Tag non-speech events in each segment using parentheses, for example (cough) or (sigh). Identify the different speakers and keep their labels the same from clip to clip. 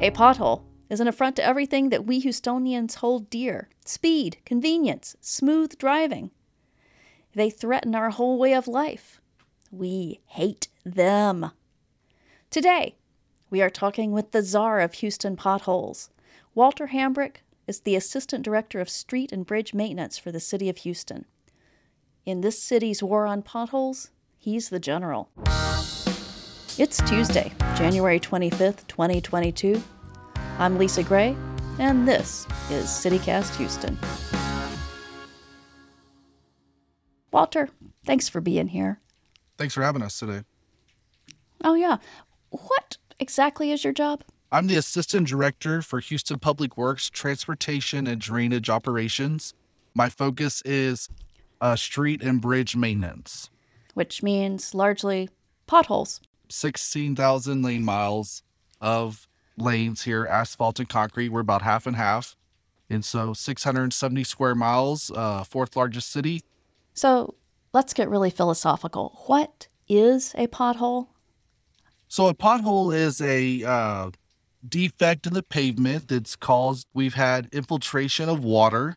Speaker 1: A pothole is an affront to everything that we Houstonians hold dear speed, convenience, smooth driving. They threaten our whole way of life. We hate them. Today, we are talking with the czar of Houston potholes. Walter Hambrick is the Assistant Director of Street and Bridge Maintenance for the City of Houston. In this city's war on potholes, he's the general. It's Tuesday, January 25th, 2022. I'm Lisa Gray, and this is CityCast Houston. Walter, thanks for being here.
Speaker 2: Thanks for having us today.
Speaker 1: Oh, yeah. What exactly is your job?
Speaker 2: I'm the Assistant Director for Houston Public Works Transportation and Drainage Operations. My focus is uh, street and bridge maintenance.
Speaker 1: Which means largely potholes.
Speaker 2: 16,000 lane miles of lanes here, asphalt and concrete. We're about half and half. And so 670 square miles, uh, fourth largest city.
Speaker 1: So let's get really philosophical. What is a pothole?
Speaker 2: So a pothole is a uh, defect in the pavement that's caused, we've had infiltration of water.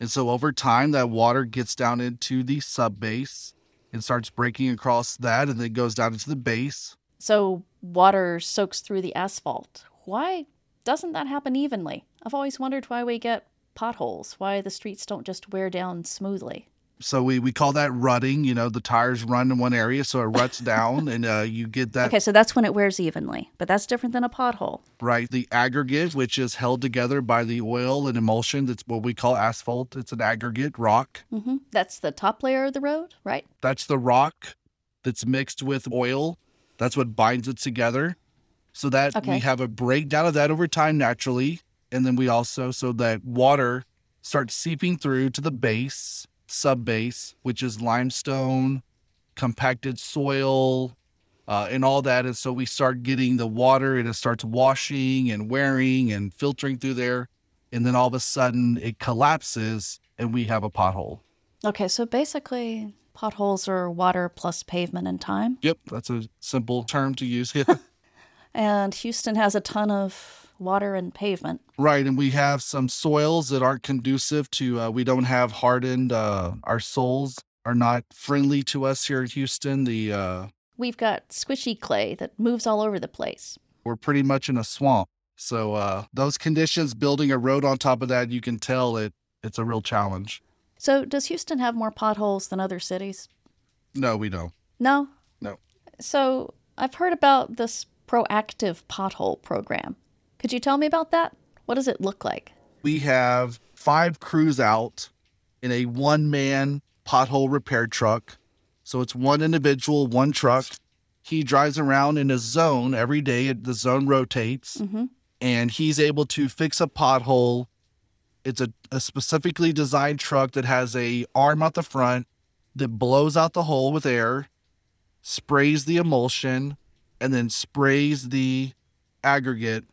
Speaker 2: And so over time, that water gets down into the subbase and starts breaking across that and then goes down into the base.
Speaker 1: So water soaks through the asphalt. Why doesn't that happen evenly? I've always wondered why we get potholes, why the streets don't just wear down smoothly.
Speaker 2: So we, we call that rutting. You know, the tires run in one area, so it ruts down, and uh, you get that.
Speaker 1: Okay, so that's when it wears evenly, but that's different than a pothole.
Speaker 2: Right. The aggregate, which is held together by the oil and emulsion, that's what we call asphalt. It's an aggregate rock.
Speaker 1: hmm That's the top layer of the road, right?
Speaker 2: That's the rock that's mixed with oil. That's what binds it together. So that
Speaker 1: Okay.
Speaker 2: we have a breakdown of that over time naturally. And then we also, so that water starts seeping through to the base, sub base, which is limestone, compacted soil, uh, and all that. And so we start getting the water and it starts washing and wearing and filtering through there. And then all of a sudden it collapses and we have a pothole.
Speaker 1: Okay, so basically, potholes are water plus pavement in time.
Speaker 2: Yep, that's a simple term to use. (laughs)
Speaker 1: And Houston has a ton of water and pavement.
Speaker 2: right, and we have some soils that aren't conducive to. Uh, we don't have hardened. Uh, our soils are not friendly to us here in Houston. The uh,
Speaker 1: We've got squishy clay that moves all over the place.
Speaker 2: we're pretty much in a swamp. So uh, those conditions, building a road on top of that, you can tell it. It's a real challenge.
Speaker 1: So, does Houston have more potholes than other cities?
Speaker 2: No, we don't.
Speaker 1: No?
Speaker 2: No.
Speaker 1: So, I've heard about this proactive pothole program. Could you tell me about that? What does it look like?
Speaker 2: We have five crews out in a one man pothole repair truck. So it's one individual, one truck. He drives around in a zone every day. The zone rotates
Speaker 1: Mm-hmm.
Speaker 2: and he's able to fix a pothole. It's a, a specifically designed truck that has a arm out the front that blows out the hole with air, sprays the emulsion, and then sprays the aggregate.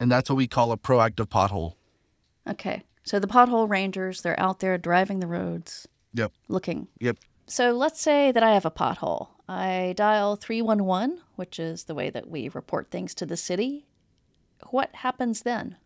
Speaker 2: And that's what we call a proactive pothole.
Speaker 1: Okay. So, the pothole rangers, they're out there driving the roads,
Speaker 2: Yep.
Speaker 1: looking.
Speaker 2: Yep.
Speaker 1: So, let's say that I have a pothole. I dial 311, which is the way that we report things to the city. What happens then?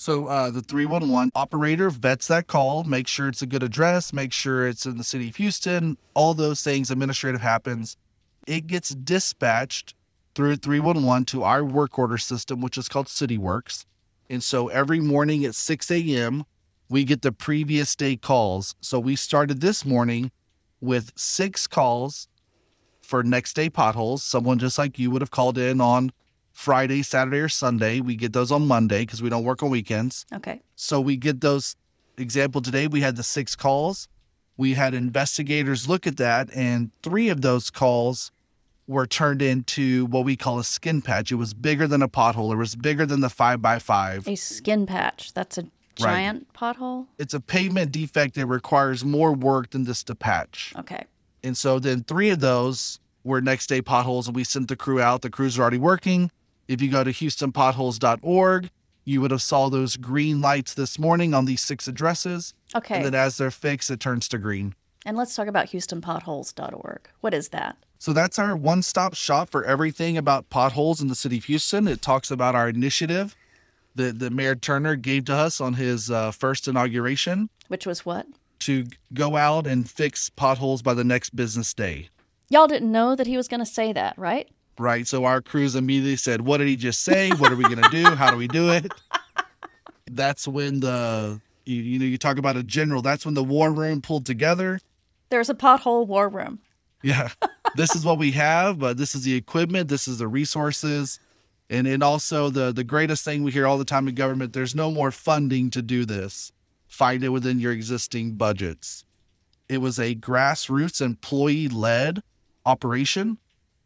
Speaker 2: So uh, the 311 operator vets that call, makes sure it's a good address, make sure it's in the city of Houston, all those things administrative happens. It gets dispatched through 311 to our work order system, which is called CityWorks. And so every morning at 6 a.m., we get the previous day calls. So we started this morning with six calls for next day potholes. Someone just like you would have called in on Friday, Saturday, or Sunday. We get those on Monday because we don't work on weekends.
Speaker 1: Okay.
Speaker 2: So we get those. Example today, we had the six calls. We had investigators look at that, and three of those calls were turned into what we call a skin patch. It was bigger than a pothole. It was bigger than the five by five.
Speaker 1: A skin patch. That's a giant pothole?
Speaker 2: It's a pavement defect that requires more work than just a patch.
Speaker 1: Okay.
Speaker 2: And so then three of those were next day potholes, and we sent the crew out. The crews are already working. If you go to houstonpotholes.org, you would have saw those green lights this morning on these six addresses.
Speaker 1: Okay.
Speaker 2: And then as they're fixed, it turns to green.
Speaker 1: And let's talk about HoustonPotholes.org. What is that?
Speaker 2: So that's our one stop shop for everything about potholes in the city of Houston. It talks about our initiative that, that Mayor Turner gave to us on his uh, first inauguration
Speaker 1: Which was what?
Speaker 2: to go out and fix potholes by the next business day.
Speaker 1: Y'all didn't know that he was going to say that, right?
Speaker 2: Right. So our crews immediately said, What did he just say? What are we going to do? How do we do it? (laughs) That's when the, you, you know, you talk about a general, that's when the war room pulled together.
Speaker 1: There's a pothole war room.
Speaker 2: Yeah. This is what we have, but this is the equipment, this is the resources. And and also the the greatest thing we hear all the time in government, there's no more funding to do this. Find it within your existing budgets. It was a grassroots employee led operation.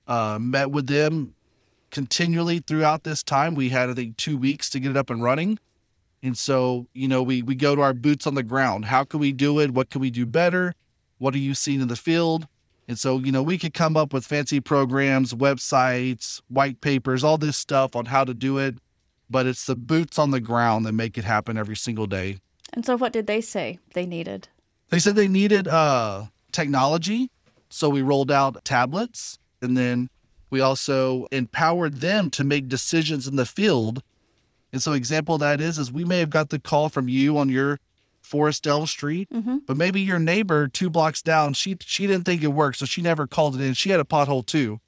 Speaker 2: Uh, met with them continually throughout this time. We had I think two weeks to get it up and running. And so, you know, we we go to our boots on the ground. How can we do it? What can we do better? What are you seeing in the field? And so, you know, we could come up with fancy programs, websites, white papers, all this stuff on how to do it. But it's the boots on the ground that make it happen every single day.
Speaker 1: And so, what did they say they needed?
Speaker 2: They said they needed uh, technology. So we rolled out tablets and then we also empowered them to make decisions in the field. And so example of that is is we may have got the call from you on your Forest Elm Street,
Speaker 1: Mm-hmm.
Speaker 2: but maybe your neighbor two blocks down, she she didn't think it worked, so she never called it in. She had a pothole too.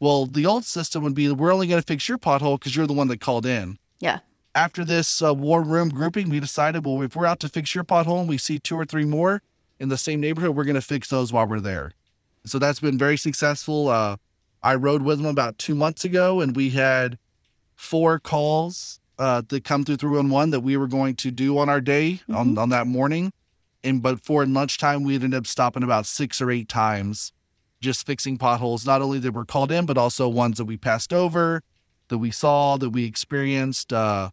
Speaker 2: Well, the old system would be we're only going to fix your pothole because you're the one that called in.
Speaker 1: Yeah.
Speaker 2: After this uh, war room grouping, we decided, well, if we're out to fix your pothole and we see two or three more in the same neighborhood, we're going to fix those while we're there. So that's been very successful. Uh, I rode with them about two months ago, and we had four calls uh, that come through 311 that we were going to do on our day on, on that morning. And but for lunchtime, we ended up stopping about six or eight times, just fixing potholes, not only that were called in, but also ones that we passed over, that we saw, that we experienced. Uh,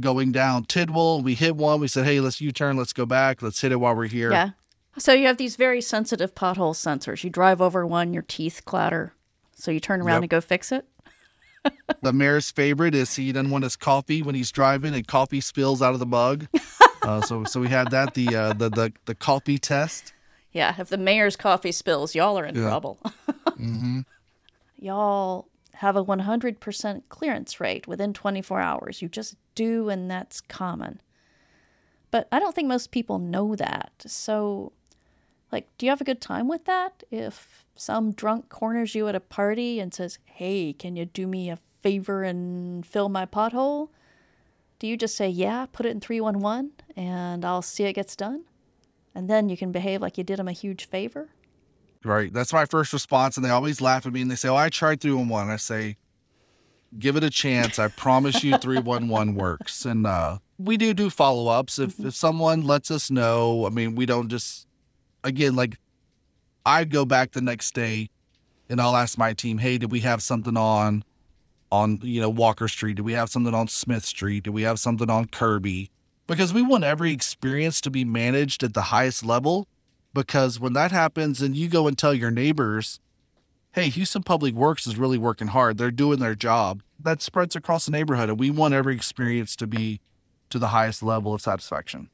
Speaker 2: going down Tidwell, we hit one. We said, "Hey, let's U-turn. Let's go back. Let's hit it while we're here."
Speaker 1: Yeah. So, you have these very sensitive pothole sensors. You drive over one, your teeth clatter. So, you turn around
Speaker 2: Yep.
Speaker 1: and go fix it.
Speaker 2: The mayor's favorite is he doesn't want his coffee when he's driving, and coffee spills out of the mug. (laughs) uh, so, so we had that the uh, the the the coffee test.
Speaker 1: Yeah. If the mayor's coffee spills, y'all are in
Speaker 2: Yeah.
Speaker 1: trouble. (laughs)
Speaker 2: hmm
Speaker 1: y'all have a 100% clearance rate within 24 hours. You just do, and that's common. But I don't think most people know that. So, like, do you have a good time with that? If some drunk corners you at a party and says, Hey, can you do me a favor and fill my pothole? Do you just say, Yeah, put it in 311 and I'll see it gets done? And then you can behave like you did them a huge favor?
Speaker 2: Right. That's my first response, and they always laugh at me and they say, "Oh, I tried three one one." I say, "Give it a chance. I promise you, three one one (laughs) works." And uh, we do do follow ups if if someone lets us know. I mean, we don't just again like I go back the next day, and I'll ask my team, "Hey, did we have something on?" On you know Walker Street, do we have something on Smith Street? Do we have something on Kirby? Because we want every experience to be managed at the highest level because when that happens and you go and tell your neighbors, hey, Houston Public Works is really working hard, they're doing their job, that spreads across the neighborhood. And we want every experience to be to the highest level of satisfaction.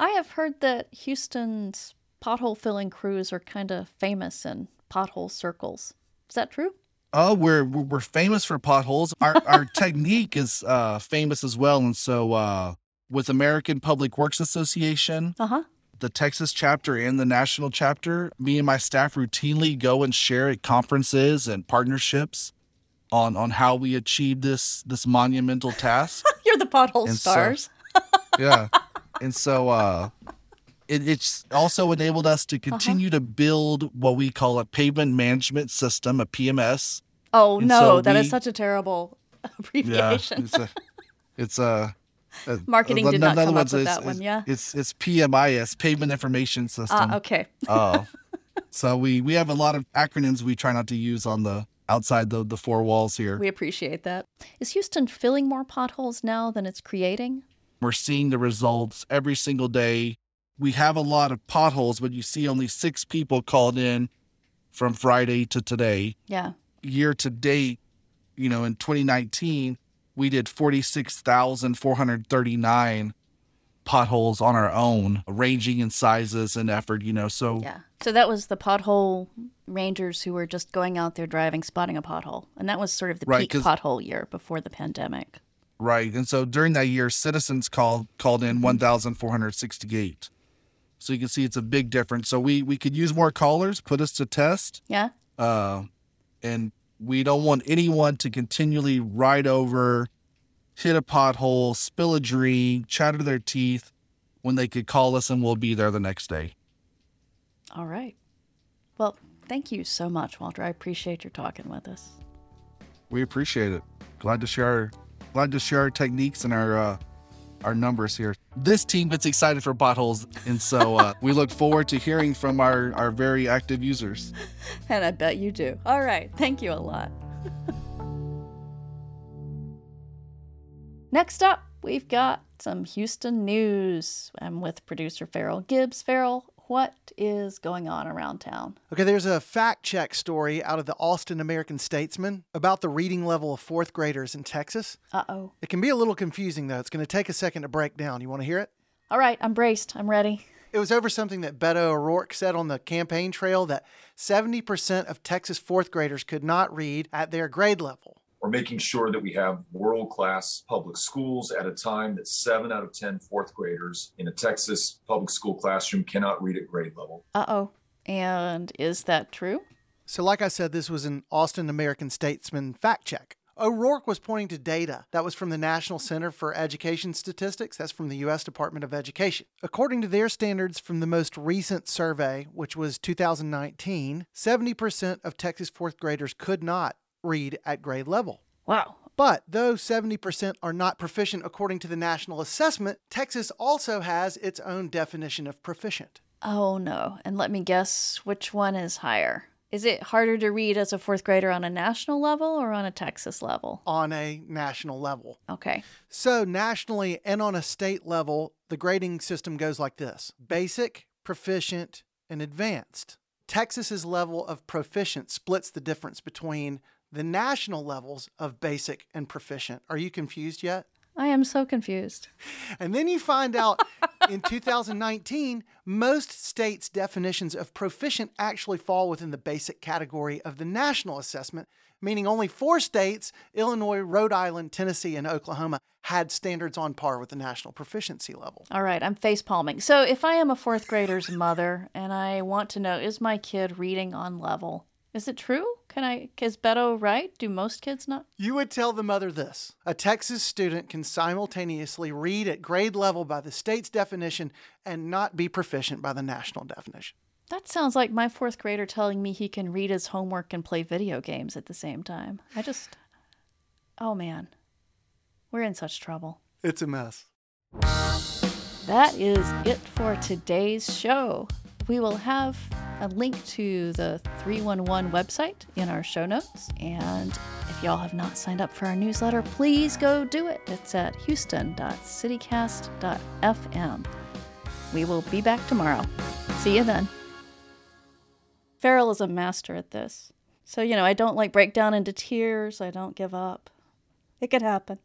Speaker 1: I have heard that Houston's pothole filling crews are kind of famous in pothole circles. Is that true?
Speaker 2: Oh, we're we're we're famous for potholes. Our our (laughs) technique is uh, famous as well, and so uh, with American Public Works Association,
Speaker 1: Uh huh.
Speaker 2: the Texas chapter and the national chapter, me and my staff routinely go and share at conferences and partnerships on on how we achieve this this monumental task. (laughs)
Speaker 1: You're the pothole
Speaker 2: And so-
Speaker 1: stars.
Speaker 2: yeah. (laughs) And so uh it, it's also enabled us to continue to build what we call a pavement management system, a PMS.
Speaker 1: oh
Speaker 2: and
Speaker 1: no,
Speaker 2: so
Speaker 1: that is
Speaker 2: we-
Speaker 1: such a terrible (laughs)
Speaker 2: Yeah.
Speaker 1: abbreviation.
Speaker 2: It's a it's a, a-
Speaker 1: Marketing
Speaker 2: a-
Speaker 1: did not come up with that one, yeah.
Speaker 2: It's it's PMIS, pavement information system.
Speaker 1: Ah, okay.
Speaker 2: Oh. (laughs) so we we have a lot of acronyms we try not to use on the outside the the four walls here.
Speaker 1: We appreciate that. Is Houston filling more potholes now than it's creating?
Speaker 2: We're seeing the results every single day. We have a lot of potholes, but you see only six people called in from Friday to today.
Speaker 1: Yeah.
Speaker 2: Year to date, you know, in 2019, we did 46,439 potholes on our own, ranging in sizes and effort, you know. So
Speaker 1: Yeah. So that was the pothole rangers who were just going out there driving, spotting a pothole. And that was sort of the
Speaker 2: Right,
Speaker 1: peak pothole year before the pandemic.
Speaker 2: Right. And so during that year, citizens called called in mm-hmm. 1,468. So you can see it's a big difference. So we we could use more callers, put us to test,
Speaker 1: Yeah?
Speaker 2: uh, and we don't want anyone to continually ride over, hit a pothole, spill a drink, chatter their teeth, when they could call us and we'll be there the next day.
Speaker 1: All right. Well, thank you so much, Walter. I appreciate your talking with us.
Speaker 2: We appreciate it. Glad to share glad to share our techniques and our uh, our numbers here. This team gets excited for potholes, and so uh, (laughs) we look forward to hearing from our, our very active users.
Speaker 1: And I bet you do. All right. Thank you a lot. (laughs) Next up, we've got some Houston news. I'm with producer Farrell Gibbs. Farrell, what is going on around town?
Speaker 3: Okay, there's a fact check story out of the Austin American Statesman about the reading level of fourth graders in Texas.
Speaker 1: Uh oh.
Speaker 3: It can be a little confusing, though. It's going to take a second to break down. You want to hear it?
Speaker 1: All right, I'm braced. I'm ready.
Speaker 3: It was over something that Beto O'Rourke said on the campaign trail that 70% of Texas fourth graders could not read at their grade level.
Speaker 4: We're making sure that we have world class public schools at a time that seven out of 10 fourth graders in a Texas public school classroom cannot read at grade level.
Speaker 1: Uh oh. And is that true?
Speaker 3: So, like I said, this was an Austin American Statesman fact check. O'Rourke was pointing to data that was from the National Center for Education Statistics. That's from the U.S. Department of Education. According to their standards from the most recent survey, which was 2019, 70% of Texas fourth graders could not read at grade level.
Speaker 1: Wow.
Speaker 3: But though 70% are not proficient according to the national assessment, Texas also has its own definition of proficient.
Speaker 1: Oh no. And let me guess which one is higher. Is it harder to read as a fourth grader on a national level or on a Texas level?
Speaker 3: On a national level.
Speaker 1: Okay.
Speaker 3: So, nationally and on a state level, the grading system goes like this basic, proficient, and advanced. Texas's level of proficient splits the difference between the national levels of basic and proficient. Are you confused yet?
Speaker 1: I am so confused.
Speaker 3: And then you find out (laughs) in 2019, most states' definitions of proficient actually fall within the basic category of the national assessment, meaning only four states Illinois, Rhode Island, Tennessee, and Oklahoma had standards on par with the national proficiency level.
Speaker 1: All right, I'm face palming. So, if I am a fourth grader's mother and I want to know, is my kid reading on level? Is it true? Can I, is Beto right? Do most kids not?
Speaker 3: You would tell the mother this a Texas student can simultaneously read at grade level by the state's definition and not be proficient by the national definition.
Speaker 1: That sounds like my fourth grader telling me he can read his homework and play video games at the same time. I just, oh man, we're in such trouble.
Speaker 3: It's a mess.
Speaker 1: That is it for today's show. We will have a link to the 311 website in our show notes. And if y'all have not signed up for our newsletter, please go do it. It's at houston.citycast.fm. We will be back tomorrow. See you then. Farrell is a master at this. So, you know, I don't like break down into tears. I don't give up. It could happen.